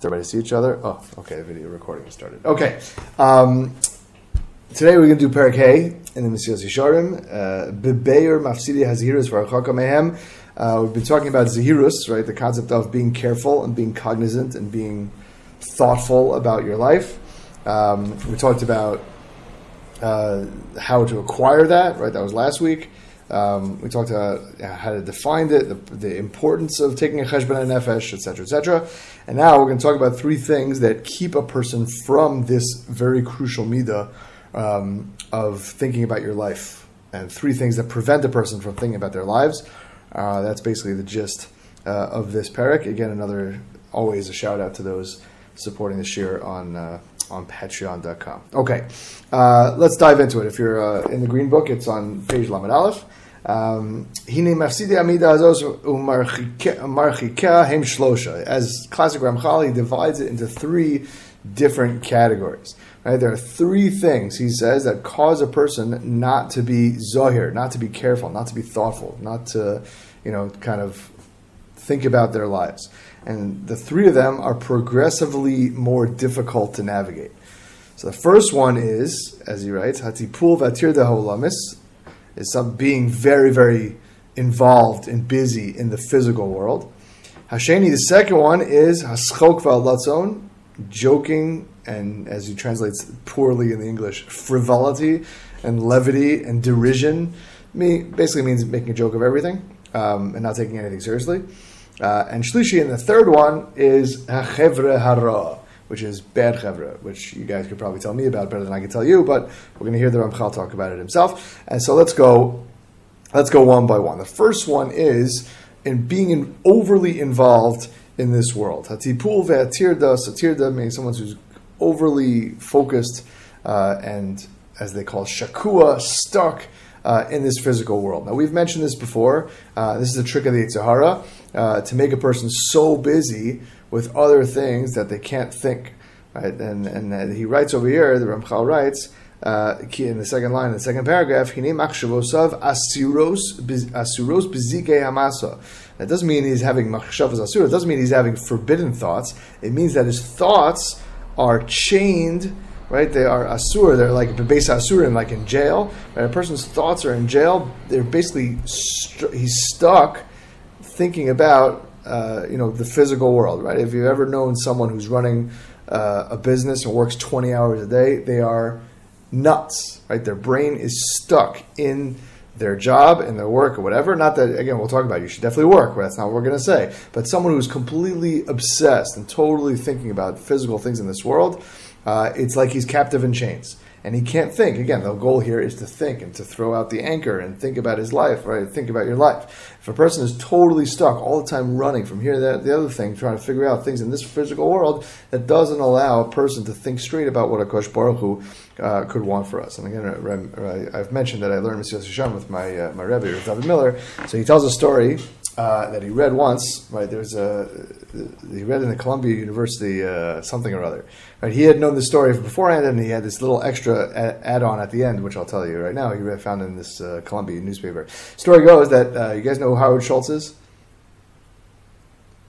everybody see each other? Oh, okay, the video recording started. Okay. Um, today we're going to do Perek Hey in the Mesillas Yesharim. Uh, Bebeir Mafsidi Hazirus Varachaka Mehem. Uh, we've been talking about Zehirus, right? The concept of being careful and being cognizant and being thoughtful about your life. Um, we talked about uh, how to acquire that, right? That was last week. Um, we talked about how to define it, the, the importance of taking a cheshbon and nefesh, etc., etc. And now we're going to talk about three things that keep a person from this very crucial midah um, of thinking about your life, and three things that prevent a person from thinking about their lives. Uh, that's basically the gist uh, of this perek. Again, another always a shout out to those supporting the shir on. Uh, on patreon.com. Okay, uh, let's dive into it. If you're uh, in the green book, it's on page Lamed Aleph. Um, as classic Ramchal, he divides it into three different categories. Right? There are three things, he says, that cause a person not to be zohir, not to be careful, not to be thoughtful, not to, you know, kind of think about their lives. And the three of them are progressively more difficult to navigate. So the first one is, as he writes, Hatipul Vatir de Holamis, is some being very, very involved and busy in the physical world. Hasheni, the second one is Haschok Latzon, joking, and as he translates poorly in the English, frivolity and levity and derision. Me basically means making a joke of everything um, and not taking anything seriously. Uh, and Shlishi, and the third one is Hachevre Hara, which is bad chevra, which you guys could probably tell me about better than I can tell you, but we're going to hear the Ramchal talk about it himself. And so let's go, let's go one by one. The first one is in being in, overly involved in this world. Hatipul ve'atirda, satirda means someone who's overly focused uh, and, as they call shakua, stuck uh, in this physical world. Now, we've mentioned this before. Uh, this is a trick of the Yetzer Hara, uh, to make a person so busy with other things that they can't think. Right? And, and he writes over here, the Ramchal writes, uh, in the second line, in the second paragraph, asuros hamasa. That doesn't mean he's having machshavos asur. It doesn't mean he's having forbidden thoughts. It means that his thoughts are chained, right? They are asur. They're like base asur, and like in jail. Right? A person's thoughts are in jail. They're basically he's stuck thinking about uh, you know the physical world, right? If you've ever known someone who's running uh, a business and works 20 hours a day, they are nuts, right? Their brain is stuck in their job and their work or whatever. Not that again, we'll talk about. You should definitely work. That's not what we're going to say. But someone who's completely obsessed and totally thinking about physical things in this world, uh, it's like he's captive in chains and he can't think. Again, the goal here is to think and to throw out the anchor and think about his life, right? Think about your life. If a person is totally stuck all the time running from here to that, the other thing, trying to figure out things in this physical world, that doesn't allow a person to think straight about what a Baruch Hu uh, could want for us. And again, I've mentioned that I learned Mesillas Yesharim with my uh, my Rebbe, David Miller. So he tells a story uh, that he read once. Right, there's a he read in the Columbia University uh, something or other. Right, he had known the story beforehand, and he had this little extra add-on at the end, which I'll tell you right now. He read, found in this uh, Columbia newspaper. Story goes that uh, you guys know who Howard Schultz is,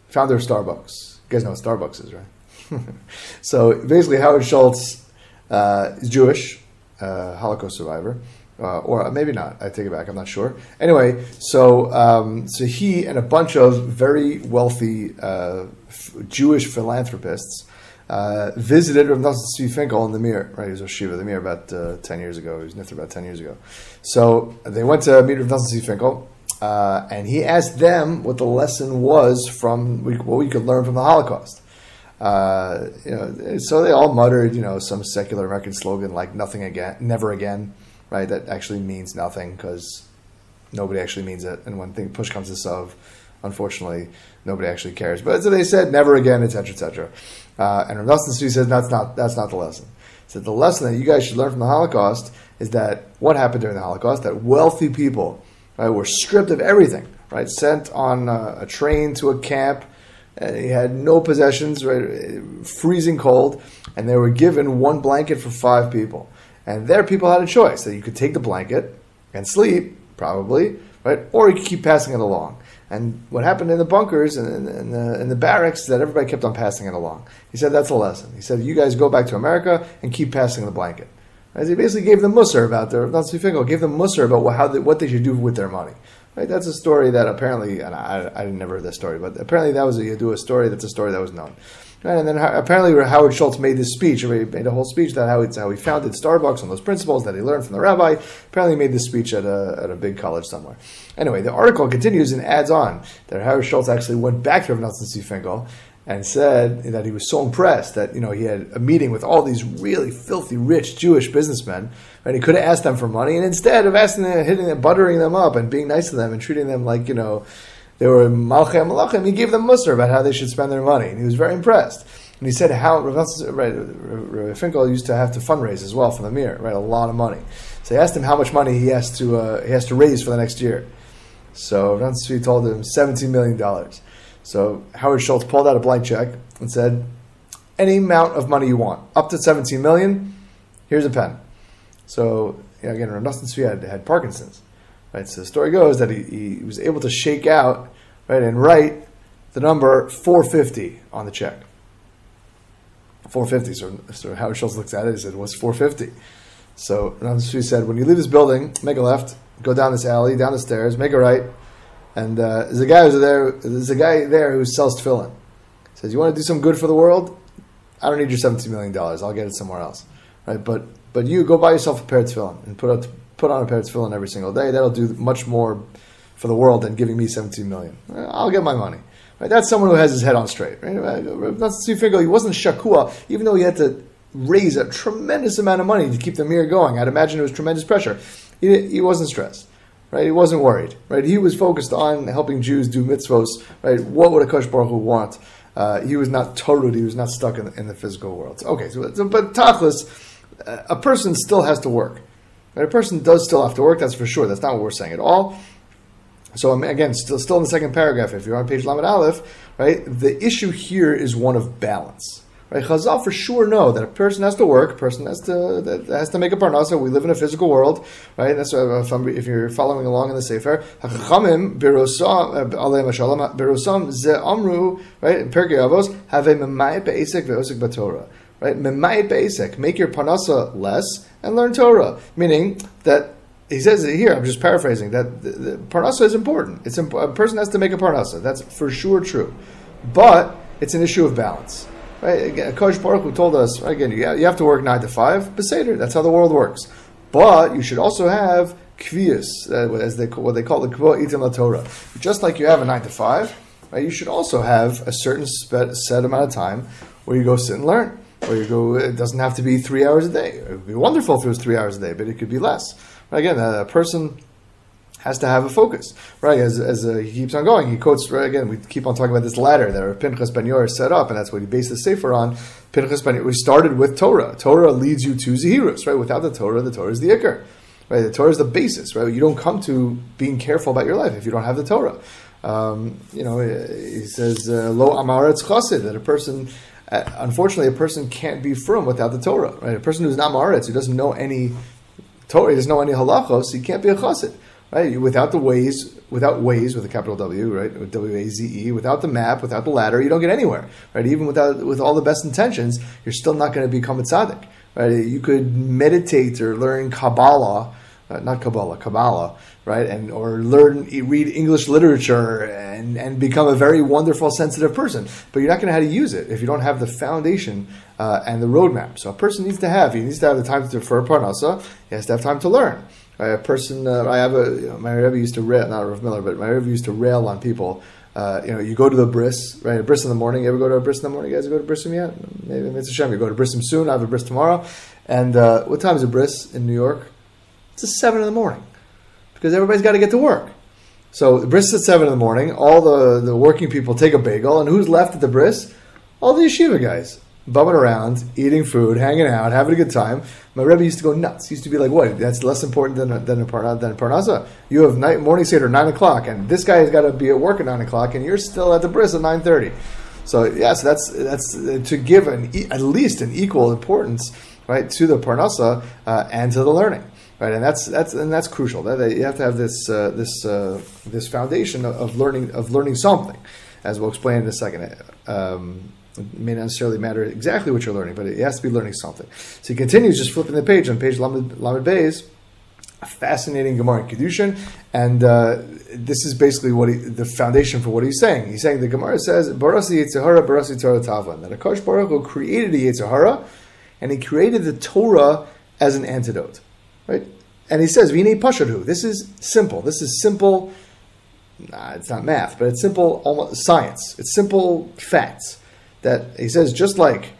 founder of Starbucks. You guys know what Starbucks is, right? so basically, Howard Schultz uh, is Jewish, Holocaust survivor uh, or maybe not. I take it back. I'm not sure. Anyway, so um, so he and a bunch of very wealthy uh, f- Jewish philanthropists uh, visited Rav Nosson Tzvi Finkel in the Mir. Right, he was a shiva the Mir about uh, ten years ago. He was nifter about ten years ago. So they went to meet Rav Nosson Tzvi Finkel. Uh, and he asked them what the lesson was from what we could learn from the Holocaust. Uh, you know, so they all muttered, you know, some secular American slogan like "Nothing again, never again." Right? That actually means nothing because nobody actually means it. And when thing, push comes to shove, unfortunately, nobody actually cares. But so they said, never again, etc., etc. Uh, and Rav Nosson says that's not that's not the lesson. So the lesson that you guys should learn from the Holocaust is that what happened during the Holocaust, that wealthy people right, were stripped of everything, right, sent on a, a train to a camp. And he had no possessions, right, freezing cold, and they were given one blanket for five people. And there, people had a choice that you could take the blanket and sleep, probably, right? Or you could keep passing it along. And what happened in the bunkers and in, the, in the barracks that everybody kept on passing it along. He said that's a lesson. He said you guys go back to America and keep passing the blanket. As he basically gave them musser about their not Finkel gave them musr about how they, what they should do with their money. Right? That's a story that apparently, and I, I never heard that story, but apparently that was a a story. That's a story that was known. Right? And then apparently Howard Schultz made this speech, or he made a whole speech that how, how he founded Starbucks on those principles that he learned from the rabbi. Apparently he made this speech at a, at a big college somewhere. Anyway, the article continues and adds on that Howard Schultz actually went back to Rav Nosson Finkel and said that he was so impressed that you know he had a meeting with all these really filthy rich Jewish businessmen, and he could have asked them for money, and instead of asking them, hitting them, buttering them up, and being nice to them and treating them like you know they were malchem malachim, he gave them musr about how they should spend their money, and he was very impressed. And he said how Rav Finkel used to have to fundraise as well for the Mir, right, a lot of money. So he asked him how much money he has to uh, he has to raise for the next year. So Rav told him seventeen million dollars. So Howard Schultz pulled out a blank check and said, "Any amount of money you want, up to 17 million. Here's a pen." So know, again, Tzvi had, had Parkinson's, right? So the story goes that he, he was able to shake out, right, and write the number 450 on the check. 450. So, so Howard Schultz looks at it and said, "What's 450?" So Nosson Tzvi said, "When you leave this building, make a left, go down this alley, down the stairs, make a right." And uh, there's a guy who's there. There's a guy there who sells tefillin. He says, "You want to do some good for the world? I don't need your seventeen million dollars. I'll get it somewhere else, right? But but you go buy yourself a pair of tefillin and put out, put on a pair of tefillin every single day. That'll do much more for the world than giving me seventeen million. I'll get my money. Right? That's someone who has his head on straight. Right? That's He wasn't shakua, even though he had to raise a tremendous amount of money to keep the Mir going. I'd imagine it was tremendous pressure. He, he wasn't stressed right? He wasn't worried, right? He was focused on helping Jews do mitzvos, right? What would a Kosh Baruch Hu want? Uh, he was not total. He was not stuck in the, in the physical world. Okay, so, so but tachlis, uh, a person still has to work. Right? A person does still have to work. That's for sure. That's not what we're saying at all. So again, still, still in the second paragraph. If you're on page Lamed Aleph, right, the issue here is one of balance. Right? Chazal for sure know that a person has to work, a person has to that has to make a parnasa. We live in a physical world, right? That's uh, if, if, you're following along in the Sefer. Hachachamim birosam uh, birosam ze amru right in Pirkei Avos have a memayit be'esek ve'osek b'Torah. Right, memayit be'esek. Make your parnasa less and learn Torah. Meaning that he says it here. I'm just paraphrasing that the, the parnasa is important. It's imp- a person has to make a parnasa. That's for sure true, but it's an issue of balance. Right? Again, Kosh Baruch Hu told us again, you have to work nine to five. Beseder, that's how the world works. But you should also have kvius, uh, as they call, what they call the kvot itim Torah. Just like you have a nine to five, right? You should also have a certain set amount of time where you go sit and learn. Or you go. It doesn't have to be three hours a day. It would be wonderful if it was three hours a day, but it could be less. Again, a person has to have a focus, right? As, as uh, he keeps on going, he quotes right, again. We keep on talking about this ladder that Pinchas Ben Yair set up, and that's what he based the sefer on. Pinchas Ben Yair, we started with Torah. Torah leads you to Zehirus, right? Without the Torah, the Torah is the Iker, right? The Torah is the basis, right? You don't come to being careful about your life if you don't have the Torah. Um, you know, he says uh, lo amaretz chassid that a person. Uh, unfortunately, a person can't be firm without the Torah. Right? A person who's not Maaretz, who doesn't know any Torah, he doesn't know any halachos, he can't be a chassid right? Without the ways, without ways with a capital W, right? W A Z E, without the map, without the ladder, you don't get anywhere, right? Even without with all the best intentions, you're still not going to become a tzaddik, right? You could meditate or learn Kabbalah. Uh, not Kabbalah, Kabbalah, right? And or learn, read English literature and, and become a very wonderful, sensitive person. But you're not going to know how to use it if you don't have the foundation uh, and the roadmap. So a person needs to have, he needs to have the time to defer parnasa. He has to have time to learn a person, uh, I have a, you know, my Rebbe used to rail, not Rav Miller, but my Rebbe used to rail on people. Uh, you know, you go to the bris, right? A bris in the morning. You ever go to a bris in the morning? You guys go to brisim yet? Maybe it's a shame. You go to brisim soon. I have a bris tomorrow. And uh, what time is a bris in New York? It's seven in the morning because everybody's got to get to work. So the bris is at seven in the morning. All the, the working people take a bagel, and who's left at the bris? All the yeshiva guys bumming around, eating food, hanging out, having a good time. My Rebbe used to go nuts. He used to be like, "What? That's less important than than a, than a parnasa. You have night morning seder nine o'clock, and this guy has got to be at work at nine o'clock, and you're still at the bris at nine thirty. So yes, yeah, so that's that's uh, to give an, at least an equal importance, right, to the parnasa uh, and to the learning. Right? And that's that's and that's crucial. That, you have to have this uh, this uh, this foundation of, of learning of learning something, as we'll explain in a second. Um, it may not necessarily matter exactly what you're learning, but it has to be learning something. So he continues just flipping the page on page Lamed, Lamed a fascinating Gemara in Kedushin, and uh, this is basically what he, the foundation for what he's saying. He's saying the Gemara says, Barasi Yetzer Hara, Barasi Torah Tavlan, that Akash Baruch Hu created the Yetzer Hara, and he created the Torah as an antidote? And he says, Vine Pashadhu, this is simple. This is simple, nah, it's not math, but it's simple almost science. It's simple facts. That he says, just like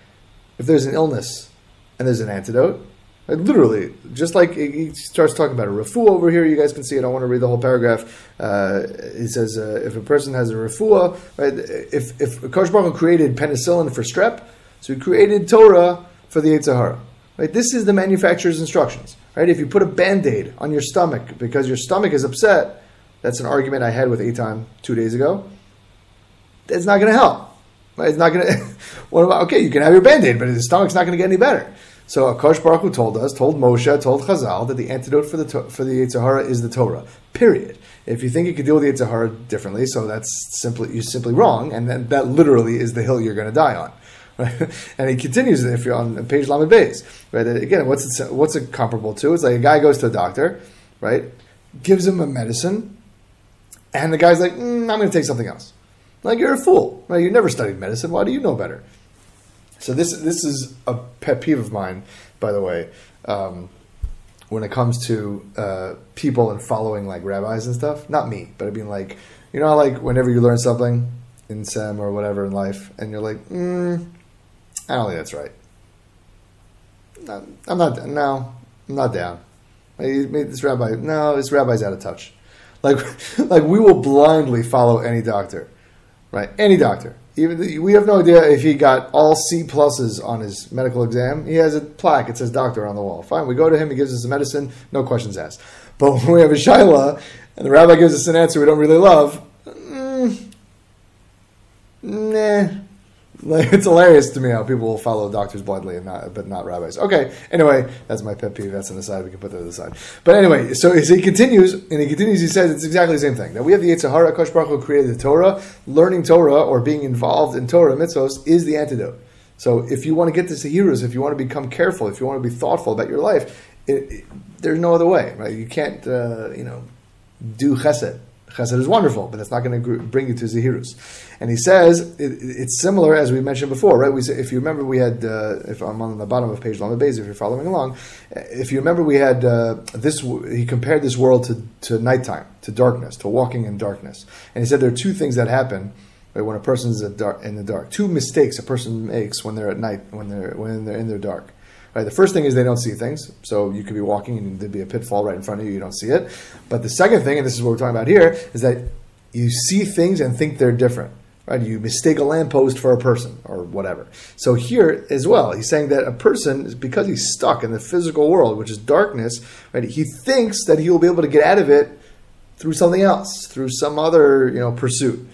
if there's an illness and there's an antidote, like literally, just like he starts talking about a refuah over here, you guys can see it. I don't want to read the whole paragraph. Uh, he says uh, if a person has a refuah, right? If if Kosh created penicillin for strep, so he created Torah for the Yetzer Hara. Right? This is the manufacturer's instructions. Right? If you put a band-aid on your stomach because your stomach is upset, that's an argument I had with Eitan two days ago. It's not going to help. Right? It's not going to. what about okay? You can have your band-aid, but the stomach's not going to get any better. So Akash Baruch Hu told us, told Moshe, told Chazal that the antidote for the for the Yetzer Hara is the Torah. Period. If you think you could deal with the Yetzer Hara differently, so that's simply you're simply wrong, and then that literally is the hill you're going to die on. Right? And he continues if you're on page Lamed Beis. Right? Again, what's it, what's it comparable to? It's like a guy goes to a doctor, right? Gives him a medicine, and the guy's like, mm, "I'm going to take something else." Like you're a fool. Right? You never studied medicine. Why do you know better? So this this is a pet peeve of mine, by the way, um, when it comes to uh, people and following like rabbis and stuff. Not me, but I mean like you know, like whenever you learn something in sem or whatever in life, and you're like, mm, I don't think that's right. I'm not. No, I'm not down. This rabbi, no, this rabbi's out of touch. Like, like we will blindly follow any doctor, right? Any doctor even we have no idea if he got all C pluses on his medical exam. He has a plaque. It says doctor on the wall. Fine. We go to him. He gives us the medicine. No questions asked. But when we have a shaila and the rabbi gives us an answer we don't really love, mm, nah. Like, it's hilarious to me how people will follow doctors blindly and not, but not rabbis. Okay, anyway, that's my pet peeve. That's on the side. We can put that to the side. But anyway, so as he continues, and he continues. He says it's exactly the same thing. That we have the Yetzer Hara, Kosh Baruch Hu created the Torah. Learning Torah or being involved in Torah mitzvos is the antidote. So if you want to get to Zehirus, if you want to become careful, if you want to be thoughtful about your life, it, it, there's no other way, right? You can't, uh, you know, do chesed Chesed is wonderful, but that's not going to bring you to Zehirus. And he says it, it's similar as we mentioned before, right? We if you remember, we had uh, if I'm on the bottom of page Lamed Beis, if you're following along, if you remember, we had uh, this. He compared this world to to nighttime, to darkness, to walking in darkness, and he said there are two things that happen. Right, when a person is in the dark, two mistakes a person makes when they're at night, when they're when they're in their dark. Right, the first thing is they don't see things. So you could be walking and there'd be a pitfall right in front of you, you don't see it. But the second thing, and this is what we're talking about here, is that you see things and think they're different. Right? You mistake a lamppost for a person or whatever. So here as well, he's saying that a person, because he's stuck in the physical world, which is darkness, right, he thinks that he will be able to get out of it through something else, through some other you know pursuit.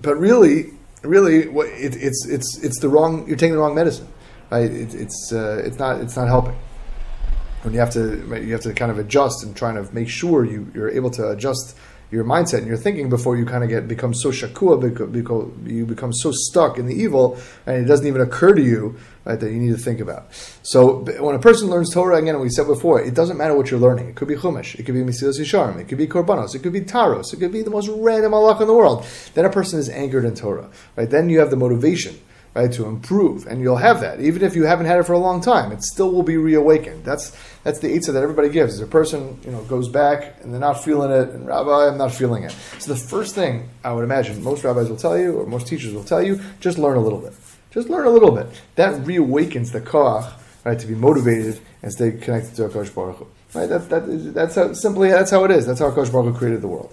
But really, really, it, it's it's it's the wrong. You're taking the wrong medicine right? It, it's uh, it's not it's not helping. When you have to you have to kind of adjust and trying to make sure you you're able to adjust your mindset and your thinking before you kind of get become so shakua because, you become so stuck in the evil and it doesn't even occur to you right, that you need to think about. So when a person learns Torah again, we said before, it doesn't matter what you're learning. It could be Chumash, it could be Mesillas Yesharim, it could be Korbanos, it could be Taros, it could be the most random Allah in the world. Then a person is anchored in Torah, right? Then you have the motivation right, to improve, and you'll have that even if you haven't had it for a long time. It still will be reawakened. That's that's the answer that everybody gives. Is a person you know goes back and they're not feeling it, and Rabbi, I'm not feeling it. So the first thing I would imagine most rabbis will tell you, or most teachers will tell you, just learn a little bit. Just learn a little bit. That reawakens the koach, right, to be motivated and stay connected to Hakadosh Baruch Hu. Right, that, that, that's how, simply that's how it is. That's how Hakadosh Baruch Hu created the world.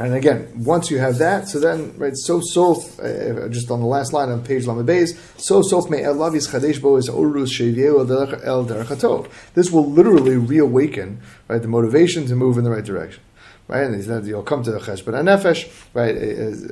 And again, once you have that, so then, right, so sof, uh, just on the last line on page Lamed Beis, so sof me elav chadesh bo is orus el. This will literally reawaken, right, the motivation to move in the right direction. Right? And he you'll come to the Cheshbon Nefesh, right,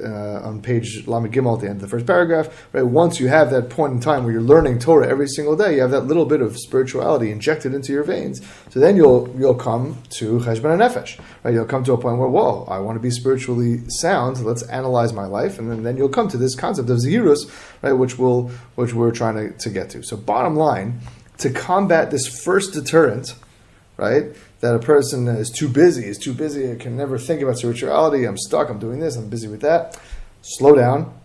uh, on page Lamed Gimel at the end of the first paragraph, right? Once you have that point in time where you're learning Torah every single day, you have that little bit of spirituality injected into your veins. So then you'll you'll come to Cheshbon Nefesh, right? You'll come to a point where, whoa, I want to be spiritually sound. Let's analyze my life, and then, then you'll come to this concept of Zehirus, right, which will which we're trying to, to get to. So bottom line, to combat this first deterrent, right? That a person is too busy, is too busy, I can never think about spirituality, I'm stuck, I'm doing this, I'm busy with that. Slow down.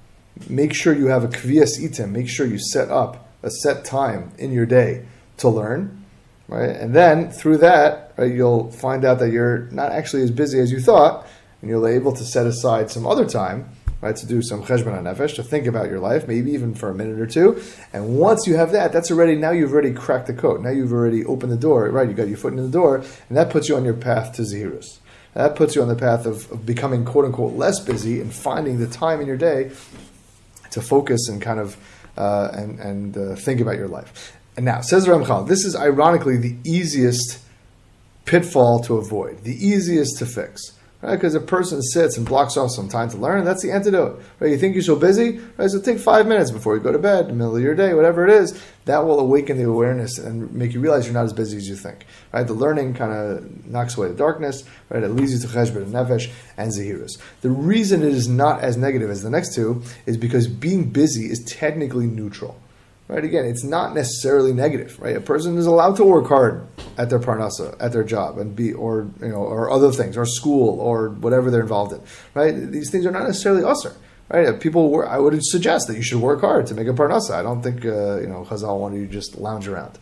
Make sure you have a kvias item. Make sure you set up a set time in your day to learn, right? And then through that, right, you'll find out that you're not actually as busy as you thought, and you'll be able to set aside some other time right, to do some cheshbon nefesh, to think about your life, maybe even for a minute or two. And once you have that, that's already, now you've already cracked the code. Now you've already opened the door, right? You got your foot in the door, and that puts you on your path to Zehirus. That puts you on the path of, of becoming quote unquote less busy and finding the time in your day to focus and kind of uh, and, and uh, think about your life. And now, says Ramchal, this is ironically the easiest pitfall to avoid, the easiest to fix. Right? Because a person sits and blocks off some time to learn, that's the antidote. Right? You think you're so busy, right? So take five minutes before you go to bed, middle of your day, whatever it is. That will awaken the awareness and make you realize you're not as busy as you think. Right? The learning kind of knocks away the darkness. Right? It leads you to cheshbon and nefesh and zehirus. The reason it is not as negative as the next two is because being busy is technically neutral right? Again, it's not necessarily negative, right? A person is allowed to work hard at their parnasa, at their job, and be or you know or other things, or school, or whatever they're involved in, right? These things are not necessarily usher. Right, if people were, I would suggest that you should work hard to make a parnasa. I don't think uh, you know Chazal wanted you to just lounge around.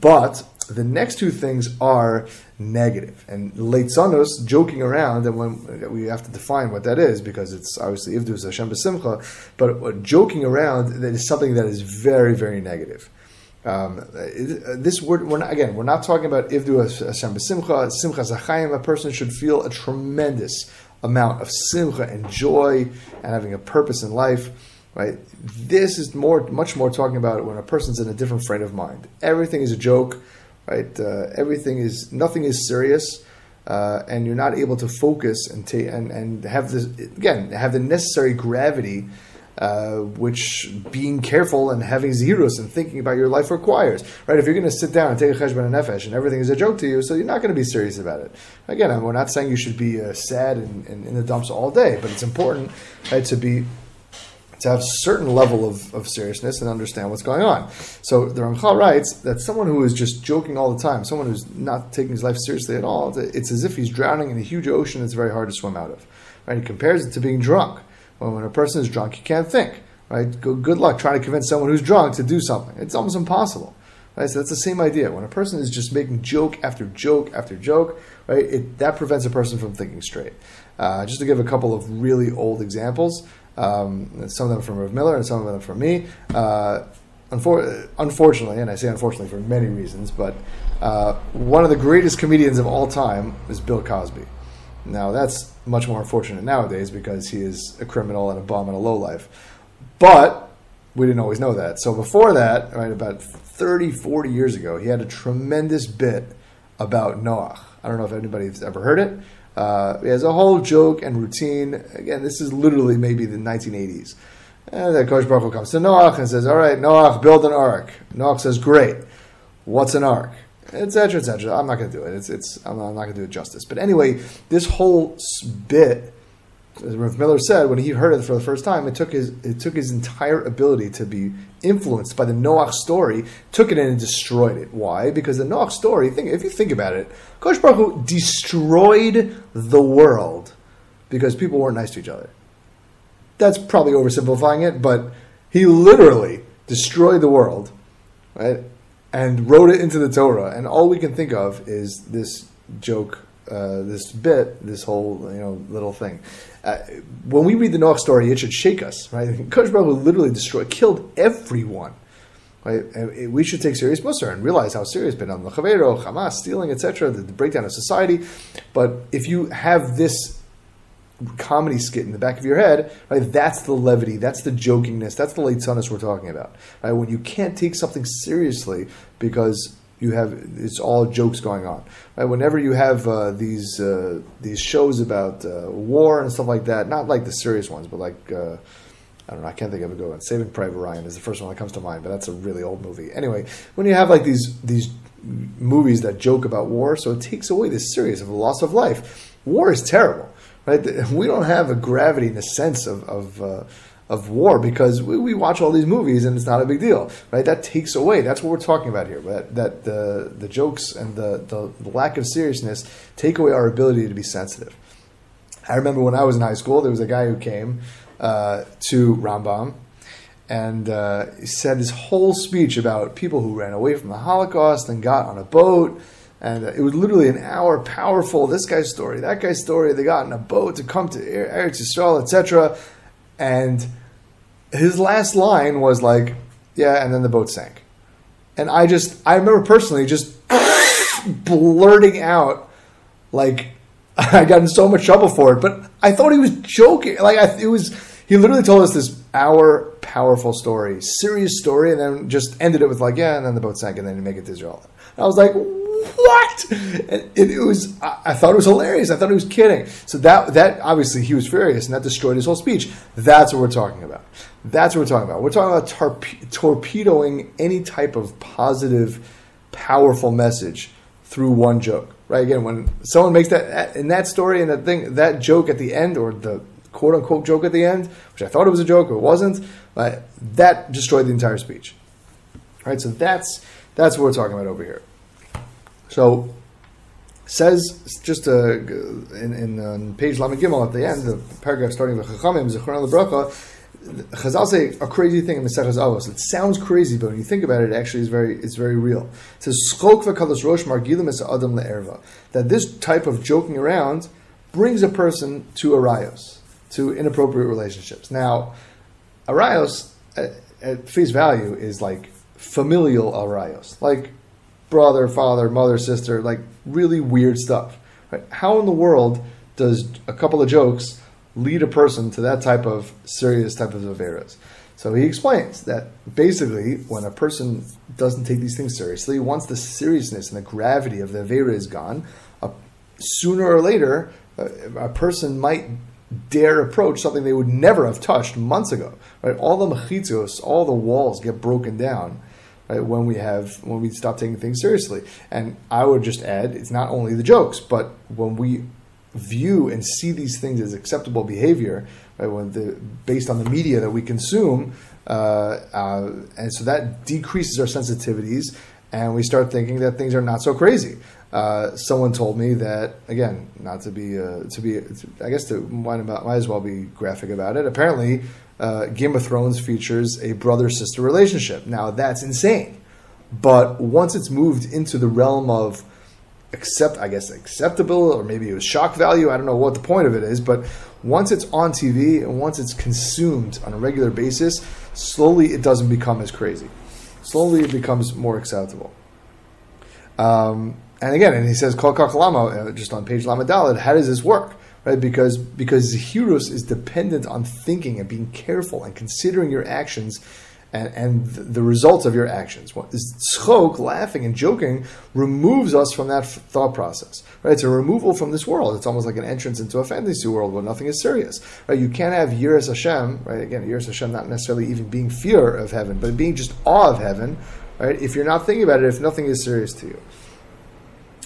But the next two things are negative. And leitzanos, joking around, and when we have to define what that is because it's obviously ivdus Hashem b'simcha, but joking around that is something that is very, very negative. Um, this word, we're not, again, we're not talking about ivdu Hashem b'simcha, simcha zachayim. A person should feel a tremendous amount of simcha and joy and having a purpose in life right? This is more, much more talking about when a person's in a different frame of mind. Everything is a joke, right? Uh, everything is, nothing is serious, uh, and you're not able to focus and ta- and and have this again have the necessary gravity. Uh, which being careful and having zeros and thinking about your life requires, right? If you're going to sit down and take a cheshbon and nefesh and everything is a joke to you, so you're not going to be serious about it. Again, we're not saying you should be uh, sad and, and, in the dumps all day, but it's important right, to be to have a certain level of, of seriousness and understand what's going on. So the Ramchal writes that someone who is just joking all the time, someone who's not taking his life seriously at all, it's as if he's drowning in a huge ocean it's very hard to swim out of. Right? He compares it to being drunk. When, when a person is drunk, he can't think. Right? Good luck trying to convince someone who's drunk to do something. It's almost impossible. Right? So that's the same idea. When a person is just making joke after joke after joke, right, it, that prevents a person from thinking straight. Uh, just to give a couple of really old examples, um, some of them from Rav Miller and some of them from me. Uh, unfor- unfortunately, and I say unfortunately for many reasons, but uh, one of the greatest comedians of all time is Bill Cosby. Now, that's much more unfortunate nowadays because he is a criminal and a bum and a lowlife. But we didn't always know that. So before that, right, about 30, 40 years ago, he had a tremendous bit about Noah. I don't know if anybody's ever heard it. Uh, has a whole joke and routine. Again, this is literally maybe the 1980s. And then Kosh Baruch comes to Noach and says, "All right, Noach, build an ark." Noach says, "Great. What's an ark?" Etc. Etc. I'm not going to do it. It's, it's I'm not going to do it justice. But anyway, this whole bit as Rav Miller said, when he heard it for the first time, it took his it took his entire ability to be influenced by the Noach story, took it in and destroyed it. Why? Because the Noach story, think, if you think about it, Kosh Baruch Hu destroyed the world because people weren't nice to each other. That's probably oversimplifying it, but he literally destroyed the world, right? And wrote it into the Torah, and all we can think of is this joke uh, this bit, this whole you know little thing. Uh, when we read the Noach story, it should shake us, right? Kosh Baruch literally destroyed, killed everyone. Right? And we should take serious Musar and realize how serious Ben Adam Hamas, stealing, etc., the, the breakdown of society. But if you have this comedy skit in the back of your head, right? That's the levity, that's the jokingness, that's the late we're talking about. Right? When you can't take something seriously because you have it's all jokes going on. Right? Whenever you have uh, these uh, these shows about uh, war and stuff like that, not like the serious ones, but like uh, I don't know, I can't think of a good one. Saving Private Ryan is the first one that comes to mind, but that's a really old movie. Anyway, when you have like these these movies that joke about war, so it takes away the serious of the loss of life. War is terrible, right? We don't have a gravity in the sense of of, uh, of war because we, we, watch all these movies and it's not a big deal, right? That takes away. That's what we're talking about here. That that the the jokes and the, the, the lack of seriousness take away our ability to be sensitive. I remember when I was in high school, there was a guy who came uh, to Rambam and uh, he said this whole speech about people who ran away from the Holocaust and got on a boat. And uh, it was literally an hour, powerful. This guy's story, that guy's story. They got in a boat to come to Eretz Yisrael, etc. And his last line was like, "Yeah," and then the boat sank. And I just, I remember personally just blurting out, like, I got in so much trouble for it. But I thought he was joking. Like, I, it was he literally told us this hour powerful story, serious story, and then just ended it with like, yeah, and then the boat sank, and then you make it to Israel. And I was like, what? And it, was. I, thought it was hilarious. I thought he was kidding. So that that obviously he was furious, and that destroyed his whole speech. That's what we're talking about. That's what we're talking about. We're talking about torpe- torpedoing any type of positive, powerful message through one joke. Right? Again, when someone makes that in that story and that thing, that joke at the end, or the quote unquote joke at the end, which I thought it was a joke, it wasn't, but that destroyed the entire speech. All right, so that's that's what we're talking about over here. So says just uh, in, in uh, page Lamed Gimel at the end, the paragraph starting with Chachamim Zechron Lebracha. Chazal say a crazy thing in Maseches Avos. It sounds crazy, but when you think about it, it actually is very it's very real. It says Schok v'kadosh rosh margilim es adam le'erva. That this type of joking around brings a person to arayos to inappropriate relationships. Now, arayos at, at face value is like familial arayos, like brother, father, mother, sister, like really weird stuff. Right? How in the world does a couple of jokes lead a person to that type of serious type of averas? So he explains that basically, when a person doesn't take these things seriously, once the seriousness and the gravity of the avera is gone, uh, sooner or later, uh, a person might dare approach something they would never have touched months ago. Right? All the mechitzos, all the walls get broken down. Right, when we have when we stop taking things seriously, and I would just add, it's not only the jokes, but when we view and see these things as acceptable behavior, right, when the, based on the media that we consume, uh, uh, and so that decreases our sensitivities, and we start thinking that things are not so crazy. Uh, someone told me that again, not to be uh, to be, I guess to might, might as well be graphic about it. Apparently, uh, Game of Thrones features a brother sister relationship. Now that's insane, but once it's moved into the realm of accept, I guess acceptable, or maybe it was shock value. I don't know what the point of it is, but once it's on TV and once it's consumed on a regular basis, slowly it doesn't become as crazy. Slowly it becomes more acceptable. Um, and again, and he says kol kakalama uh, just on page Lamed Daled. How does this work? Right, because because zehirus is dependent on thinking and being careful and considering your actions and, and the results of your actions. Tzchok, laughing and joking, removes us from that thought process. Right? It's a removal from this world. It's almost like an entrance into a fantasy world where nothing is serious. Right? You can't have yiras Hashem. Right? Again, yiras Hashem not necessarily even being fear of heaven, but being just awe of heaven. Right? If you're not thinking about it, if nothing is serious to you.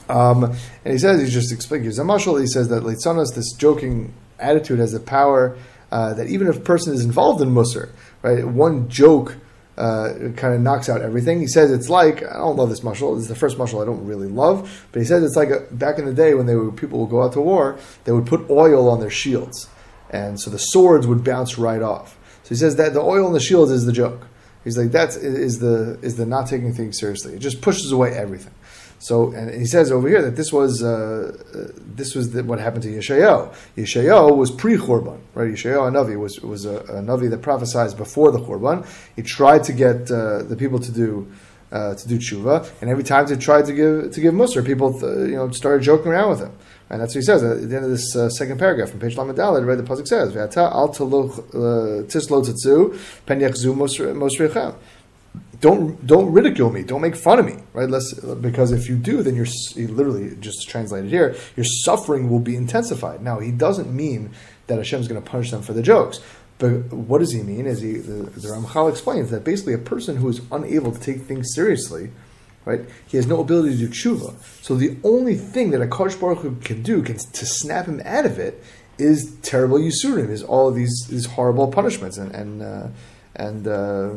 Um, and he says, he's just explaining, Zamashal, he says that Leitzanas, this joking attitude, has the power uh, that even if a person is involved in Musar, right, one joke uh, kind of knocks out everything. He says it's like, I don't love this mushal, this is the first mushal I don't really love, but he says it's like a, back in the day when they were, people would go out to war, they would put oil on their shields. And so the swords would bounce right off. So he says that the oil in the shields is the joke. He's like, that is the, is the not taking things seriously. It just pushes away everything. So, and he says over here that this was uh, uh, this was the, what happened to Yeshayahu. Yeshayahu was pre-Churban, right? Yeshayahu Navi was was a, a Navi that prophesied before the Churban. He tried to get uh, the people to do uh, to do tshuva, and every time they tried to give to give Musar, people uh, you know started joking around with him. And that's what he says at the end of this uh, second paragraph from page Lamed Daled, right? The pasuk says, "V'ata al tislo mosrechem." Don't don't ridicule me, don't make fun of me, right? Let's, because if you do, then you're literally just translated here. Your suffering will be intensified. Now, he doesn't mean that Hashem is going to punish them for the jokes, but what does he mean? Is he the, the Ramchal explains that basically a person who is unable to take things seriously, right? He has no ability to do tshuva. So the only thing that a Kosh Baruch Hu can do can, to snap him out of it is terrible yisurim, is all of these these horrible punishments and and uh, and uh,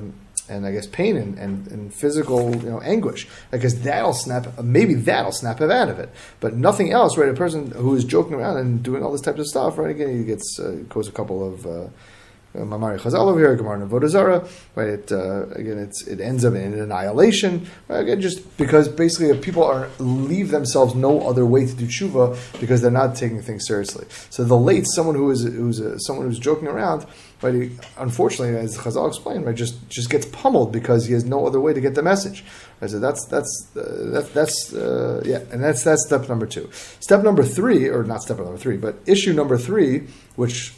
and I guess pain and, and, and, physical you know anguish. I guess that'll snap maybe that'll snap him out of it, but nothing else. Right? A person who is joking around and doing all this type of stuff. Right? Again, he gets uh, goes a couple of. Uh, Mamari Chazal over here, Gemara Avodah Zarah, right? It, uh, again, it's, it ends up in annihilation. Right? Again, just because basically people are leave themselves no other way to do tshuva because they're not taking things seriously. So the late someone who is who's a, someone who's joking around, right? He, unfortunately, as Chazal explained, right, just just gets pummeled because he has no other way to get the message. Right? So that's that's uh, that, that's uh, yeah, and that's that's step number two. Step number three, or not step number three, but issue number three, which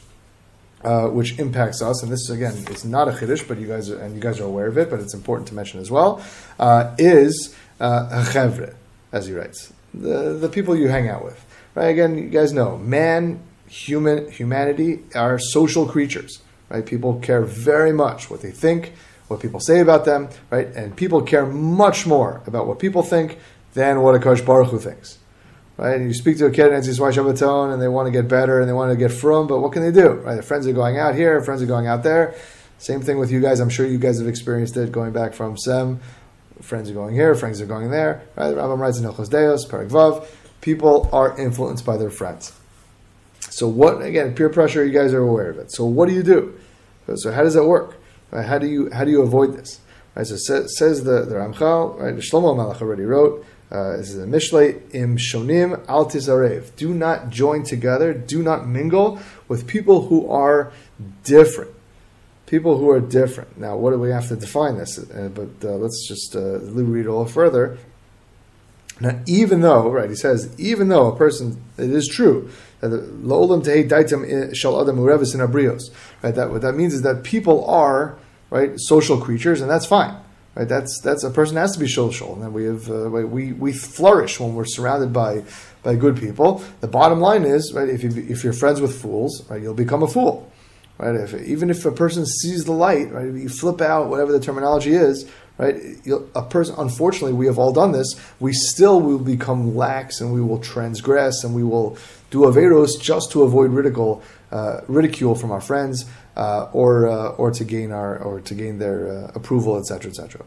uh, which impacts us, and this is again, it's not a chiddush, but you guys are, and you guys are aware of it, but it's important to mention as well, uh, is uh, chevre, as he writes, the the people you hang out with. Right? Again, you guys know, man, human, humanity are social creatures. Right? People care very much what they think, what people say about them. Right? And people care much more about what people think than what a Kosh Baruch Hu thinks right? And you speak to a kid and it's Shabbaton and they want to get better and they want to get from, but what can they do, right? Their friends are going out here, friends are going out there. Same thing with you guys. I'm sure you guys have experienced it going back from Sem. Friends are going here, friends are going there, right? The Rambam writes in Hilchos Deos, Vav. People are influenced by their friends. So what, again, peer pressure, you guys are aware of it. So what do you do? So how does that work? Right? How do you, how do you avoid this? Right? So says, says the, the Ramchal, right? Shlomo Malach already wrote, uh, this is a Mishle im shonim al tizarev. Do not join together. Do not mingle with people who are different. People who are different. Now, what do we have to define this? Uh, but uh, let's just uh, read a little further. Now, even though, right, he says, even though a person, it is true that lo'olam tehei daitam shal adam urevis in abrios, right? That what that means is that people are right social creatures, and that's fine. Right? That's that's a person has to be social, and then we have uh, we we flourish when we're surrounded by by good people. The bottom line is right if you if you're friends with fools, right, you'll become a fool. Right? If, even if a person sees the light, right, you flip out whatever the terminology is, right? a person, unfortunately, we have all done this. We still will become lax, and we will transgress, and we will do averos just to avoid ridicule, uh, ridicule from our friends uh, or uh, or to gain our or to gain their uh, approval, etc., etc.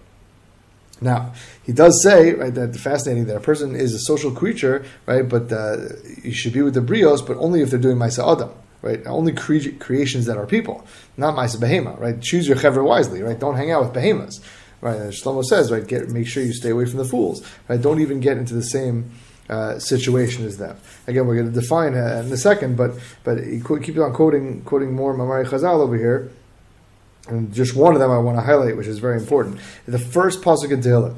Now he does say right that fascinating that a person is a social creature, right? But uh, you should be with the brios, but only if they're doing ma'isa adam, right? Only cre- creations that are people, not ma'isa behema, right? Choose your chevra wisely, right? Don't hang out with behemoths, right? Shlomo says, right? Get make sure you stay away from the fools, right? Don't even get into the same uh, situation as them. Again, we're going to define it in a second, but but he keeps on quoting quoting more Mamari Chazal over here, and just one of them I want to highlight, which is very important. The first pasuk in Tehillim.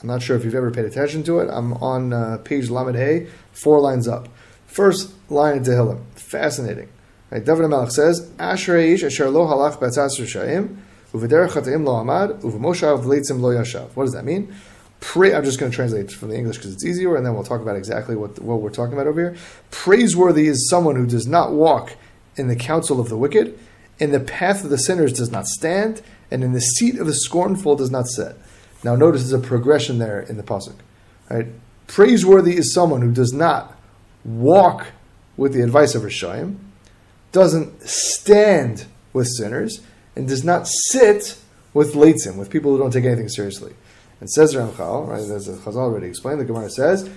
I'm not sure if you've ever paid attention to it. I'm on uh, page Lamed Hay, four lines up. First line in Tehillim, fascinating. Right, David Melech says, "Asher ish asher lo halach b'atzas rishayim, uvederech chataim lo amad, uv'moshav leitzim lo yashav." What does that mean? Pray, I'm just going to translate from the English because it's easier, and then we'll talk about exactly what, what we're talking about over here. Praiseworthy is someone who does not walk in the counsel of the wicked, in the path of the sinners does not stand, and in the seat of the scornful does not sit. Now, notice there's a progression there in the pasuk. Right? Praiseworthy is someone who does not walk with the advice of Rishayim, doesn't stand with sinners, and does not sit with leitzim, with people who don't take anything seriously. And says Ramchal, right, as Chazal already explained, the Gemara says,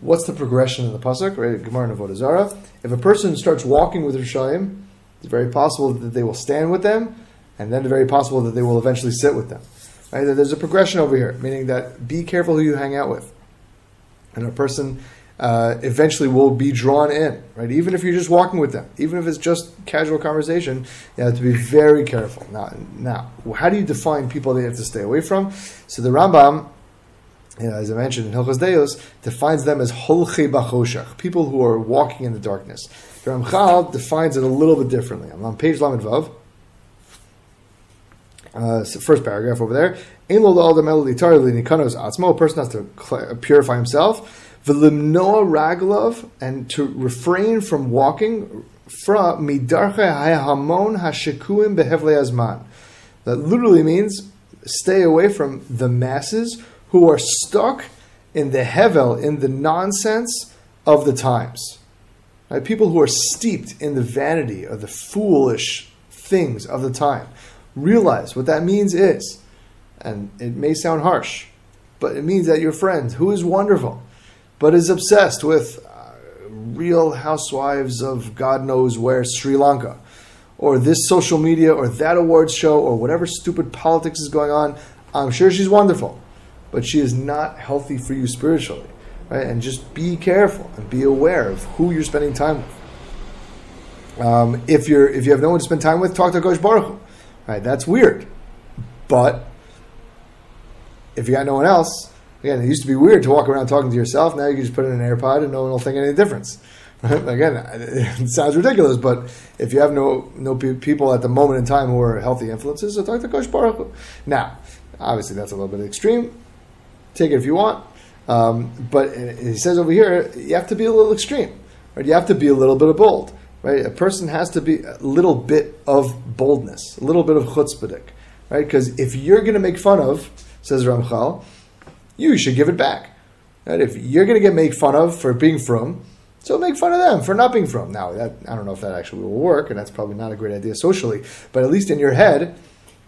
what's the progression in the Pasuk, right, Gemara Avodah Zarah? If a person starts walking with Rishayim, it's very possible that they will stand with them, and then very possible that they will eventually sit with them. Right? There's a progression over here, meaning that be careful who you hang out with. And a person uh, eventually will be drawn in, right? Even if you're just walking with them, even if it's just casual conversation, you have to be very careful. Now, now, how do you define people that you have to stay away from? So the Rambam, you know, as I mentioned in Hilchos Deos, defines them as holche bachoshach, people who are walking in the darkness. The Ramchal defines it a little bit differently. I'm on page Lamed Vav. Uh, so first paragraph over there. In lo the melody atzmo. A person has to purify himself. V'limnoa raglov, and to refrain from walking from midarche hamon hashikuim behevle azman. That literally means stay away from the masses who are stuck in the hevel, in the nonsense of the times. Right? People who are steeped in the vanity or the foolish things of the time. Realize what that means is, and it may sound harsh, but it means that your friend, who is wonderful, but is obsessed with uh, real housewives of God knows where, Sri Lanka, or this social media, or that awards show, or whatever stupid politics is going on, I'm sure she's wonderful, but she is not healthy for you spiritually. Right? And just be careful and be aware of who you're spending time with. Um, if you're if you have no one to spend time with, talk to Kosh Baruch Hu. Right? That's weird, but if you got no one else, again, it used to be weird to walk around talking to yourself. Now you can just put in an AirPod and no one will think any difference. Again, it sounds ridiculous, but if you have no no pe- people at the moment in time who are healthy influences, so talk to Kosh Baruch Now, obviously, that's a little bit extreme. Take it if you want. Um, but he says over here, you have to be a little extreme, right? You have to be a little bit of bold, right? A person has to be a little bit of boldness, a little bit of chutzpahdik, right? Because if you're going to make fun of, says Ramchal, you should give it back. Right? If you're going to get made fun of for being frum, so make fun of them for not being frum. Now, that, I don't know if that actually will work, and that's probably not a great idea socially, but at least in your head,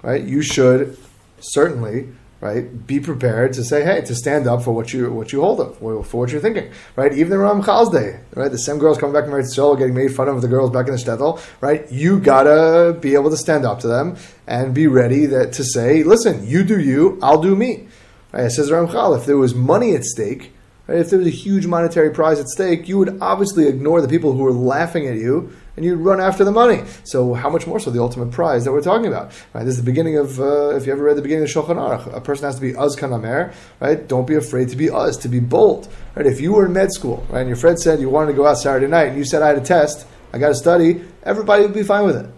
right, you should certainly right? Be prepared to say, hey, to stand up for what you what you hold of, for what you're thinking, right? Even the Ramchal's day, right? The same girls coming back from Eretz Yisrael getting made fun of the girls back in the shtetl, right? You gotta be able to stand up to them and be ready that, to say, listen, you do you, I'll do me. Right? It says Ramchal, if there was money at stake, right, if there was a huge monetary prize at stake, you would obviously ignore the people who were laughing at you and you'd run after the money. So how much more so the ultimate prize that we're talking about? Right? This is the beginning of, uh, if you ever read the beginning of Shulchan Aruch, a person has to be uz kanamer, right? Don't be afraid to be uz, to be bold, right? If you were in med school, right, and your friend said you wanted to go out Saturday night, and you said I had a test, I got to study, everybody would be fine with it.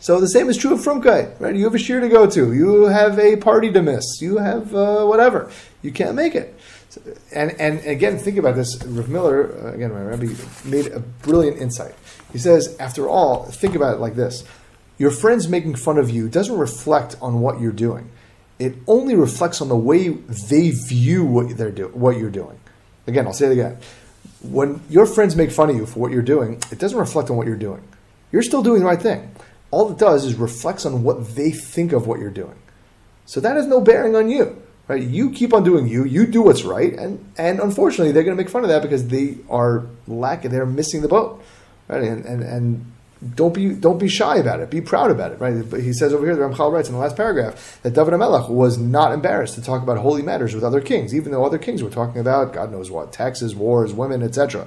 So the same is true of Frumkeit, right? You have a shiur to go to, you have a party to miss, you have uh, whatever. You can't make it. And and again, think about this. Rav Miller, uh, again, my rabbi made a brilliant insight. He says, after all, think about it like this: your friends making fun of you doesn't reflect on what you're doing. It only reflects on the way they view what they're do- what you're doing. Again, I'll say it again. When your friends make fun of you for what you're doing, it doesn't reflect on what you're doing. You're still doing the right thing. All it does is reflects on what they think of what you're doing. So that has no bearing on you. Right? You keep on doing you. You do what's right, and and unfortunately, they're going to make fun of that because they are lacking. They're missing the boat, right? And and and don't be don't be shy about it. Be proud about it, right? But he says over here, the Ramchal writes in the last paragraph that David HaMelech was not embarrassed to talk about holy matters with other kings, even though other kings were talking about God knows what taxes, wars, women, etc.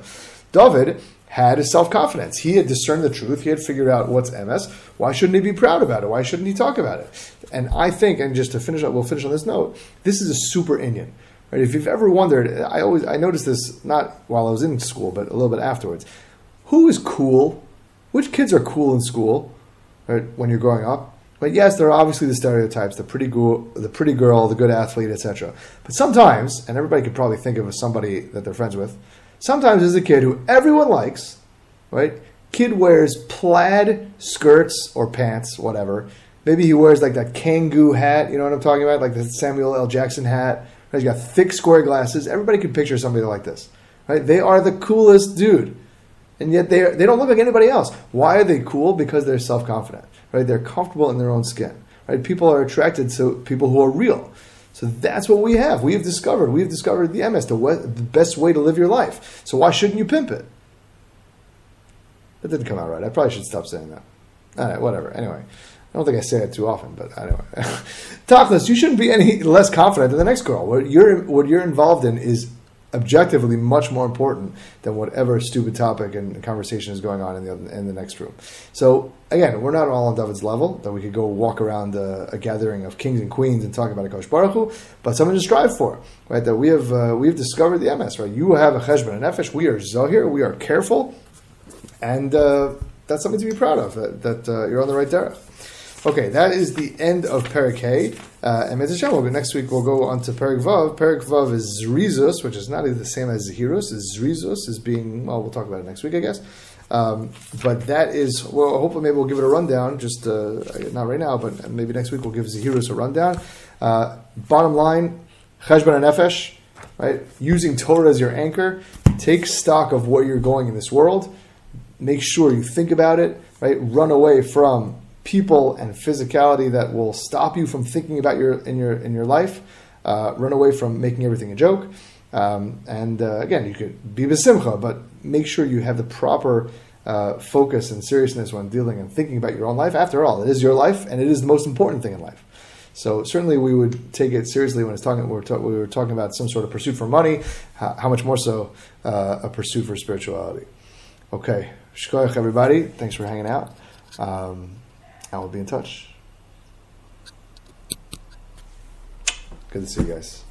David had his self confidence. He had discerned the truth. He had figured out what's emes. Why shouldn't he be proud about it? Why shouldn't he talk about it? And I think, and just to finish up, we'll finish on this note. This is a super inyan. Right? If you've ever wondered, I always I noticed this not while I was in school, but a little bit afterwards. Who is cool? Which kids are cool in school? Right, when you're growing up. But yes, there are obviously the stereotypes: the pretty girl, the pretty girl, the good athlete, etc. But sometimes, and everybody could probably think of somebody that they're friends with Sometimes there's a kid who everyone likes, right? Kid wears plaid skirts or pants, whatever. Maybe he wears like that Kangol hat, you know what I'm talking about? Like the Samuel L. Jackson hat. He's got thick square glasses. Everybody can picture somebody like this, right? They are the coolest dude. And yet they, they don't look like anybody else. Why are they cool? Because they're self confident, right? They're comfortable in their own skin, right? People are attracted to people who are real. So that's what we have. We have discovered. We have discovered the emes, the, the best way to live your life. So why shouldn't you pimp it? That didn't come out right. I probably should stop saying that. All right, whatever. Anyway, I don't think I say it too often, but anyway. Tachlis, you shouldn't be any less confident than the next girl. What you're what you're involved in is objectively much more important than whatever stupid topic and conversation is going on in the other, in the next room. So again, we're not all on David's level that we could go walk around a, a gathering of kings and queens and talk about a Kosh Baruch Hu, but something to strive for, right? That we have uh, we have discovered the emes, right? You have a cheshbon hanefesh. We are zohir. We are careful, and uh, that's something to be proud of. That, that uh, you're on the right derech. Okay, that is the end of Perek Hey. Uh, and Hashem, next week we'll go on to Perek Vav. Perek Vav is Zrizus, which is not the same as Zehirus. Zrizus is being, well, we'll talk about it next week, I guess. Um, but that is, well, hopefully maybe we'll give it a rundown, just uh, not right now, but maybe next week we'll give Zehirus a rundown. Uh, bottom line, Cheshbon Hanefesh, right? Using Torah as your anchor. Take stock of where you're going in this world. Make sure you think about it, right? Run away from people and physicality that will stop you from thinking about your in your in your life. Uh, run away from making everything a joke. Um, and uh, again, you could be besimcha, but make sure you have the proper uh, focus and seriousness when dealing and thinking about your own life. After all, it is your life, and it is the most important thing in life. So certainly, we would take it seriously when it's talking. We were, ta- we were talking about some sort of pursuit for money. How, how much more so uh, a pursuit for spirituality? Okay, shkoyach everybody. Thanks for hanging out. Um, and we'll be in touch. Good to see you guys.